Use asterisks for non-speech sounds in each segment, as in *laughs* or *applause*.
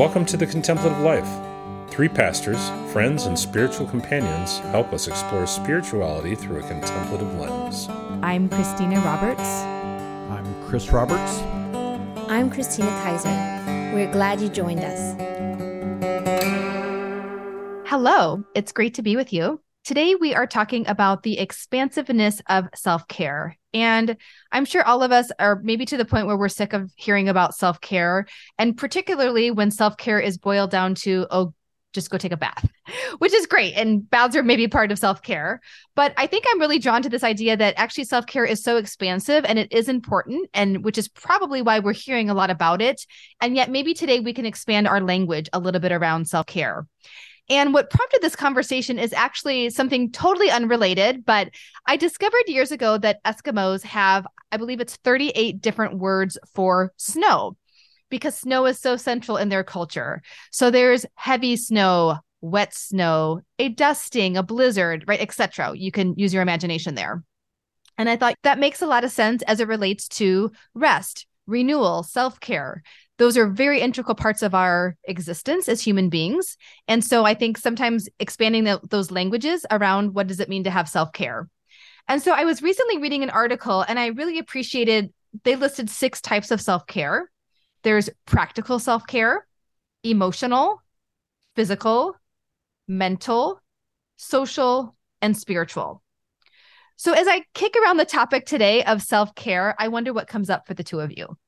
Welcome to the Contemplative Life. Three pastors, friends, and spiritual companions help us explore spirituality through a contemplative lens. I'm Christina Roberts. I'm Chris Roberts. I'm Christina Kaiser. We're glad you joined us. Hello, it's great to be with you. Today, we are talking about the expansiveness of self care. And I'm sure all of us are maybe to the point where we're sick of hearing about self care, and particularly when self care is boiled down to, oh, just go take a bath, *laughs* which is great. And baths are maybe part of self care. But I think I'm really drawn to this idea that actually self care is so expansive and it is important, and which is probably why we're hearing a lot about it. And yet, maybe today we can expand our language a little bit around self care. And what prompted this conversation is actually something totally unrelated, but I discovered years ago that Eskimos have, I believe it's 38 different words for snow because snow is so central in their culture. So there's heavy snow, wet snow, a dusting, a blizzard, right, etc. You can use your imagination there. And I thought that makes a lot of sense as it relates to rest, renewal, self-care those are very integral parts of our existence as human beings. And so I think sometimes expanding the, those languages around what does it mean to have self care. And so I was recently reading an article and I really appreciated they listed six types of self care there's practical self care, emotional, physical, mental, social, and spiritual. So, as I kick around the topic today of self care, I wonder what comes up for the two of you.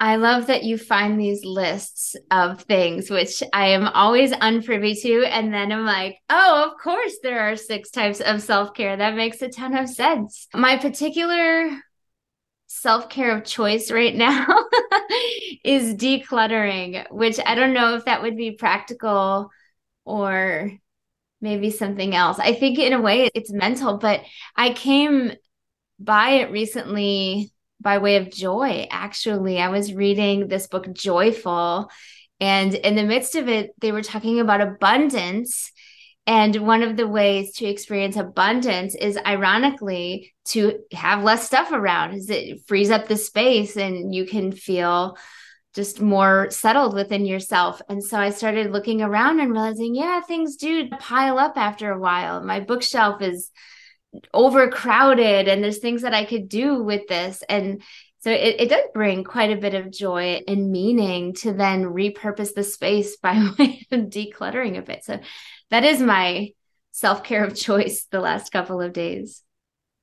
I love that you find these lists of things, which I am always unprivy to. And then I'm like, oh, of course, there are six types of self care. That makes a ton of sense. My particular self care of choice right now *laughs* is decluttering, which I don't know if that would be practical or maybe something else. I think in a way it's mental, but I came by it recently by way of joy. Actually, I was reading this book, Joyful, and in the midst of it, they were talking about abundance. And one of the ways to experience abundance is ironically to have less stuff around, is it frees up the space and you can feel just more settled within yourself. And so I started looking around and realizing, yeah, things do pile up after a while. My bookshelf is overcrowded and there's things that I could do with this. And so it, it does bring quite a bit of joy and meaning to then repurpose the space by *laughs* way of decluttering a bit. So that is my self care of choice the last couple of days.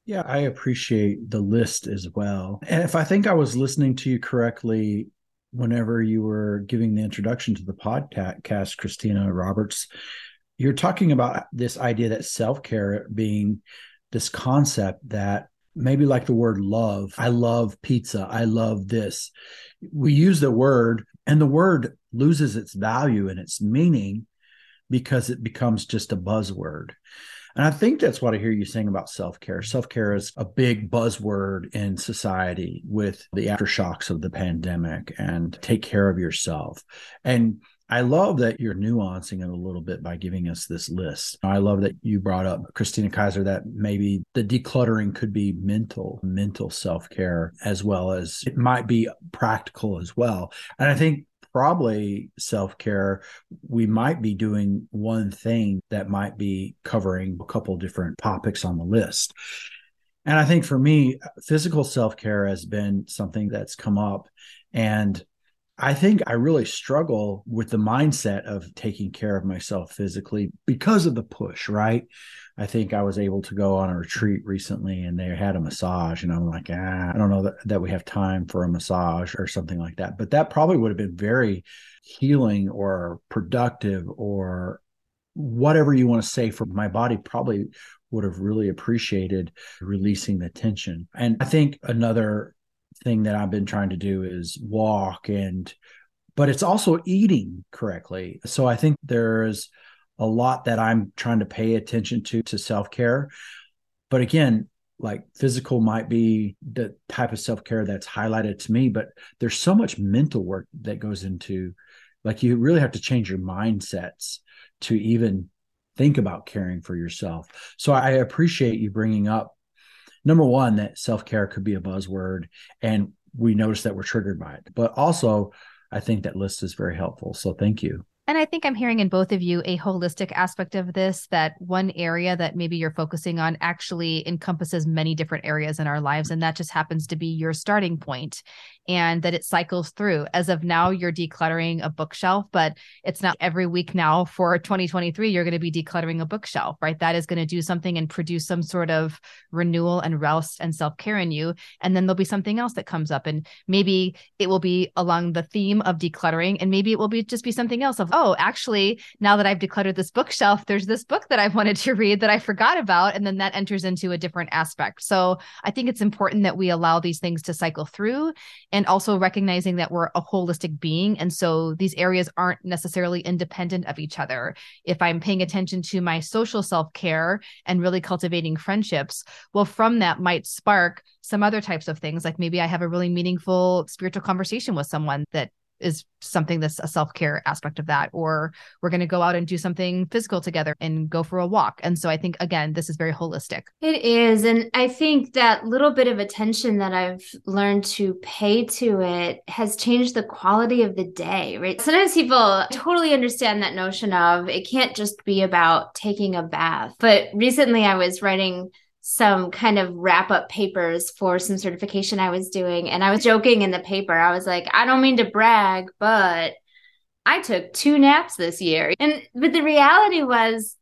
Yeah, I appreciate the list as well. And if I think I was listening to you correctly, whenever you were giving the introduction to the podcast, Christina Roberts, you're talking about this idea that self care being this concept that maybe like the word love i love pizza i love this. We use the word and the word loses its value and its meaning because it becomes just a buzzword and i think that's what i hear you saying about self-care self-care is a big buzzword in society with the aftershocks of the pandemic and take care of yourself and I love that you're nuancing it a little bit by giving us this list. I love that you brought up Christina Kaiser that maybe the decluttering could be mental, mental self care as well as it might be practical as well. And I think probably self care, we might be doing one thing that might be covering a couple different topics on the list. And I think for me, physical self care has been something that's come up. And I think I really struggle with the mindset of taking care of myself physically because of the push, right? I think I was able to go on a retreat recently and they had a massage, and I'm like, ah, I don't know that, that we have time for a massage or something like that. But that probably would have been very healing or productive or whatever you want to say for my body, probably would have really appreciated releasing the tension. And I think another thing that I've been trying to do is walk and but it's also eating correctly. So I think there's a lot that I'm trying to pay attention to to self-care. But again, like physical might be the type of self-care that's highlighted to me, but there's so much mental work that goes into like you really have to change your mindsets to even think about caring for yourself. So I appreciate you bringing up number one, that self care could be a buzzword, and we notice that we're triggered by it. But also, I think that list is very helpful. So thank you. And I think I'm hearing in both of you a holistic aspect of this that one area that maybe you're focusing on actually encompasses many different areas in our lives. And that just happens to be your starting point and that it cycles through. As of now, you're decluttering a bookshelf, but it's not every week now for 2023, you're going to be decluttering a bookshelf, right? That is going to do something and produce some sort of renewal and rest and self care in you. And then there'll be something else that comes up. And maybe it will be along the theme of decluttering. And maybe it will be just be something else of, oh, actually, now that I've decluttered this bookshelf, there's this book that I've *laughs* wanted to read that I forgot about. And then that enters into a different aspect. So I think it's important that we allow these things to cycle through also recognizing that we're a holistic being. And so these areas aren't necessarily independent of each other. If I'm paying attention to my social self care and really cultivating friendships, well, from that might spark some other types of things. Like maybe I have a really meaningful spiritual conversation with someone that is something that's a self-care aspect of that or we're going to go out and do something physical together and go for a walk. And so i think again this is very holistic. It is and i think that little bit of attention that i've learned to pay to it has changed the quality of the day right? Sometimes people totally understand that notion of it can't just be about taking a bath but recently i was writing some kind of wrap up papers for some certification I was doing. And I was joking in the paper. I was like, I don't mean to brag, but I took two naps this year. And but the reality was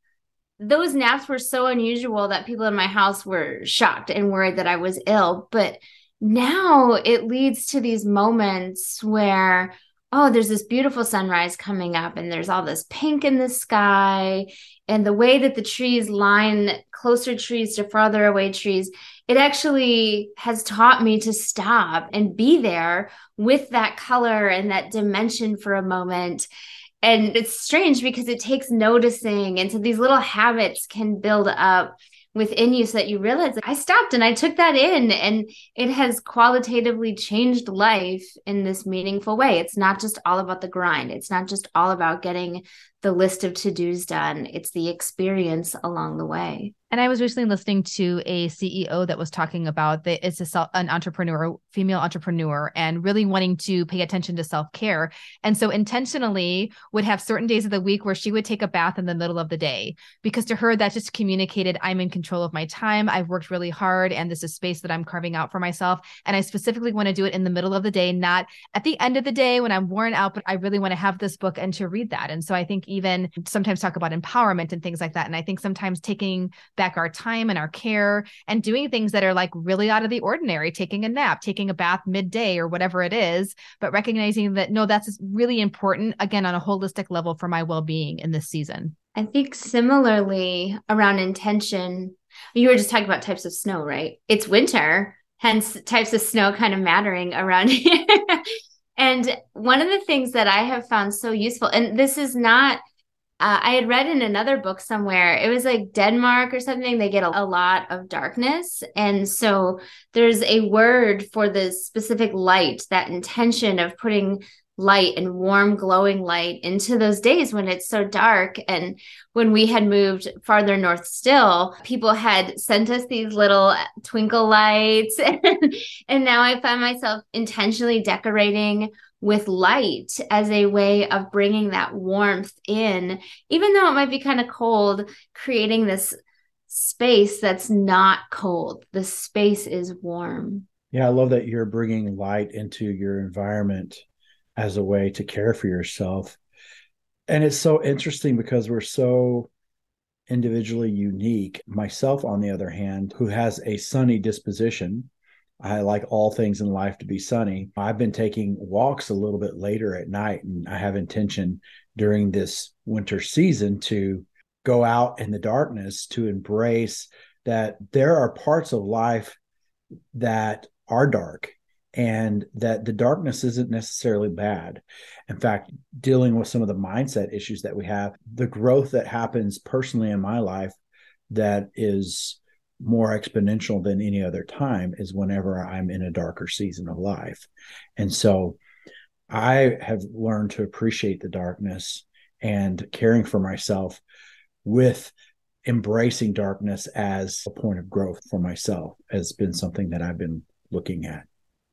those naps were so unusual that people in my house were shocked and worried that I was ill. But now it leads to these moments where oh, there's this beautiful sunrise coming up, and there's all this pink in the sky, and the way that the trees line closer trees to farther away trees, it actually has taught me to stop and be there with that color and that dimension for a moment. And it's strange because it takes noticing. And so these little habits can build up within you so that you realize I stopped and I took that in and it has qualitatively changed life in this meaningful way. It's not just all about the grind. It's not just all about getting the list of to-dos done. It's the experience along the way. And I was recently listening to a CEO that was talking about that it's a an entrepreneur, female entrepreneur, and really wanting to pay attention to self care. And so intentionally would have certain days of the week where she would take a bath in the middle of the day because to her that just communicated I'm in control of my time. I've worked really hard, and this is space that I'm carving out for myself. And I specifically want to do it in the middle of the day, not at the end of the day when I'm worn out. But I really want to have this book and to read that. And so I think even sometimes talk about empowerment and things like that. And I think sometimes taking back our time and our care and doing things that are like really out of the ordinary, taking a nap, taking a bath midday or whatever it is, but recognizing that no, that's really important again on a holistic level for my well-being in this season. I think similarly around intention, you were just talking about types of snow, right? It's winter, hence types of snow kind of mattering around. *laughs* and one of the things that I have found so useful, and this is not uh, I had read in another book somewhere, it was like Denmark or something, they get a, a, lot of darkness. And so there's a word for the specific light, that intention of putting light and warm, glowing light into those days when it's so dark. And when we had moved farther north still, people had sent us these little twinkle lights. *laughs* and now I find myself intentionally decorating with light as a way of bringing that warmth in, even though it might be kind of cold, creating this space that's not cold. The space is warm. Yeah, I love that you're bringing light into your environment as a way to care for yourself. And it's so interesting because we're so individually unique. Myself, on the other hand, who has a sunny disposition, I like all things in life to be sunny. I've been taking walks a little bit later at night, and I have intention during this winter season to go out in the darkness to embrace that there are parts of life that are dark and that the darkness isn't necessarily bad. In fact, dealing with some of the mindset issues that we have, the growth that happens personally in my life that is more exponential than any other time is whenever I'm in a darker season of life. And so I have learned to appreciate the darkness and caring for myself with embracing darkness as a point of growth for myself has been something that I've been looking at,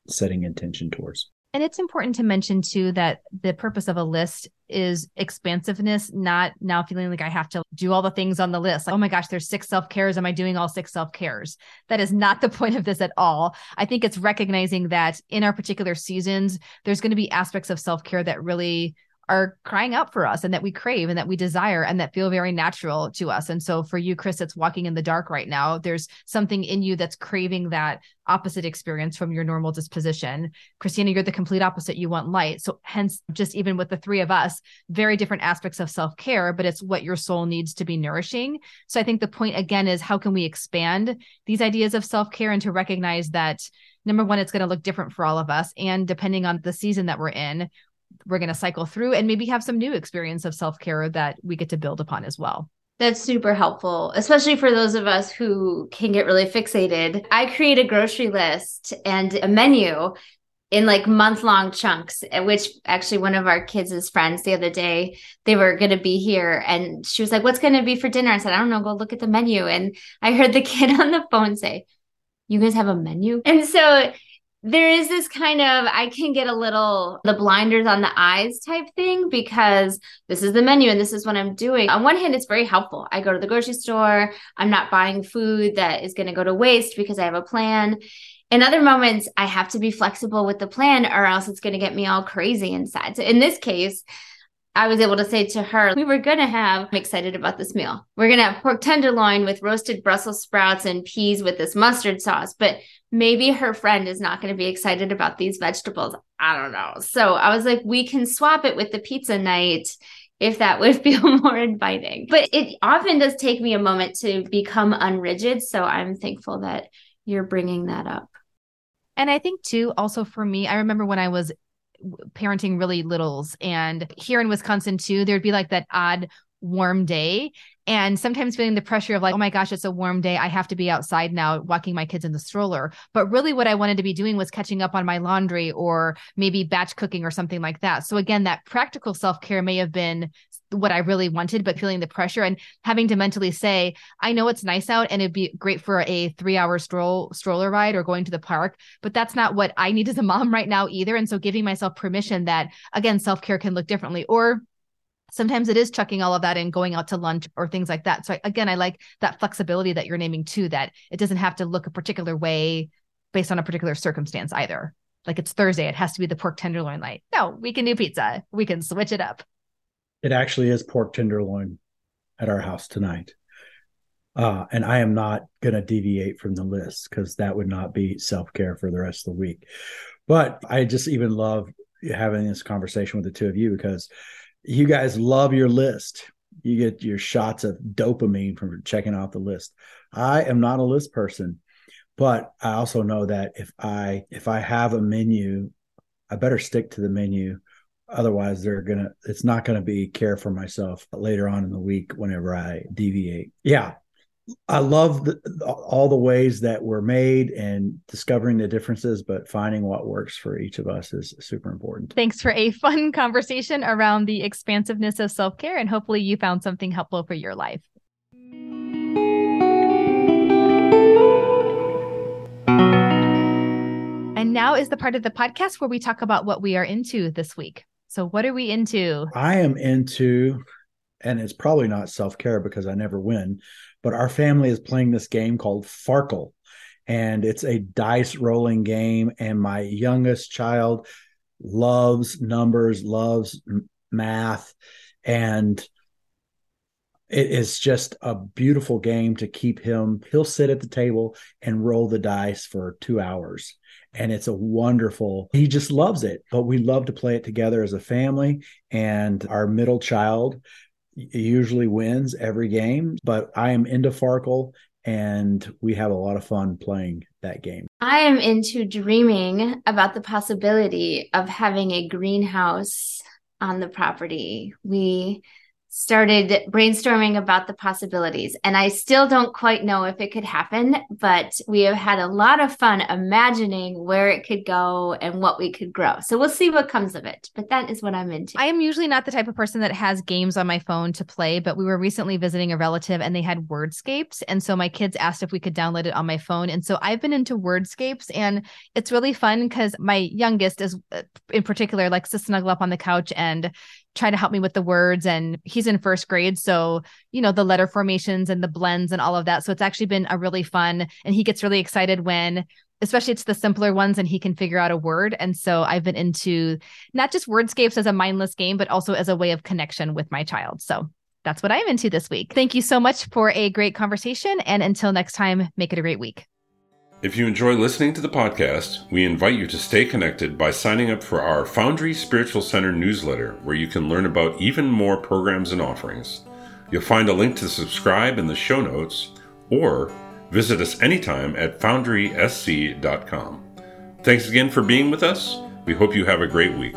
setting intention towards. And it's important to mention too that the purpose of a list is expansiveness, not now feeling like I have to do all the things on the list. Like, oh my gosh, there's six self cares. Am I doing all six self cares? That is not the *laughs* point of this at all. I think it's recognizing that in our particular seasons, there's going to be aspects of self care that really are crying out for us and that we crave and that we desire and that feel very natural to us. And so for you, Chris, it's walking in the dark right now. There's something in you that's craving that opposite experience from your normal disposition. Christina, you're the complete opposite. You want light. So hence, just even with the three of us, very different aspects of self-care, but it's what your soul needs to be nourishing. So I think the point again is how can we expand these ideas of self-care and to recognize that number one, it's going to look different for all of us. And depending on the season that we're in, we're going to cycle through and maybe have some new experience of self-care that we get to build upon as well. That's super helpful, especially for those of us who can get really fixated. I create a grocery list and a menu in like month long chunks, which actually one of our kids' friends the other day, they were going to be here and she was like, What's going to be for dinner? I said, I don't know, go look at the menu. And I heard the *laughs* kid on the phone say, You guys have a menu? And so there is this kind of I can get a little the blinders on the eyes type thing because this is the menu and this is what I'm doing. On one hand, it's very helpful. I go to the grocery store, I'm not buying food that is going to go to waste because I have a plan. In other moments, I have to be flexible with the plan or else it's going to get me all crazy inside. So in this case, I was able to say to her, we were going to have, I'm excited about this meal. We're going to have pork tenderloin with roasted Brussels sprouts and peas with this mustard sauce, but maybe her friend is not going to be excited about these vegetables. I don't know. So I was like, we can swap it with the pizza night if that would *laughs* feel more inviting. But it often does take me a moment to become unrigid. So I'm thankful that you're bringing that up. And I think too, also for me, I remember when I was parenting really littles. And here in Wisconsin too, there'd be like that odd warm day. And sometimes feeling the pressure of like oh my gosh it's a warm day. I have to be outside now walking my kids in the stroller. But really what i wanted to be doing was catching up on my laundry or maybe batch cooking or something like that. So again that practical self-care may have been what i really wanted but feeling the pressure and having to mentally say i know it's nice out and it'd be great for a 3 hour stroll stroller ride or going to the park but that's not what i need as a mom *laughs* right now either and so giving myself permission that again self-care can look differently or sometimes it is chucking all of that and going out to lunch or things like that. So again, I like that flexibility that you're naming too, that it doesn't have to look a particular way based on a particular circumstance either. Like it's Thursday, it has to be the pork tenderloin night. No, we can do pizza. We can switch it up. It actually is pork tenderloin at our house tonight. Uh, and I am not going to deviate from the list because that would not be self care for the rest of the week. But I just even love having this conversation with the two of you because you guys love your list. You get your shots of dopamine from checking out the list. I am not a list person, but I also know that if I if I have a menu, I better stick to the menu. Otherwise, they're gonna it's not gonna be care for myself later on in the week whenever I deviate. Yeah, I love the, all the ways that we're made and discovering the differences, but finding what works for each of us is super important. Thanks for a fun *laughs* conversation around the expansiveness of self care, and hopefully, you found something helpful for your life. And now is the part of the podcast where we talk about what we are into this week. So, what are we into? I am into, and it's probably not self care because I never win but our family is playing this game called Farkle. And it's a dice rolling game. And my youngest child loves numbers, loves math. And it is just a beautiful game to keep him. He'll sit at the table and roll the dice for two hours. And it's a wonderful, he just loves it. But we love to play it together as a family. And our middle child usually wins every game, but I am into Farkle and we have a lot of fun playing that game. I am into dreaming about the possibility of having a greenhouse on the property. We started brainstorming about the possibilities. And I still don't quite know if it could happen, but we have had a lot of fun imagining where it could go and what we could grow. So we'll see what comes of it. But that is what I'm into. I am usually not the type of person that has games on my phone to play, but we were recently visiting a relative and they had Wordscapes. And so my kids asked if we could download it on my phone. And so I've been into Wordscapes and it's really fun because my youngest is uh, in particular likes to snuggle up on the couch and try to help me with the words and he's in first grade so you know the letter formations and the blends and all of that. So it's actually been a really fun and he gets really excited when especially it's the simpler ones and he can figure out a word. And so i've been into not just wordscapes as a mindless game but also as a way of connection with my child. So that's what i'm into this week. Thank you so much for a great conversation and until next time make it a great week if you enjoy listening to the podcast, we invite you to stay connected by signing up for our Foundry Spiritual Center newsletter, where you can learn about even more programs and offerings. You'll find a link to subscribe in the show notes, or visit us anytime at foundrysc.com. Thanks again for being with us. We hope you have a great week.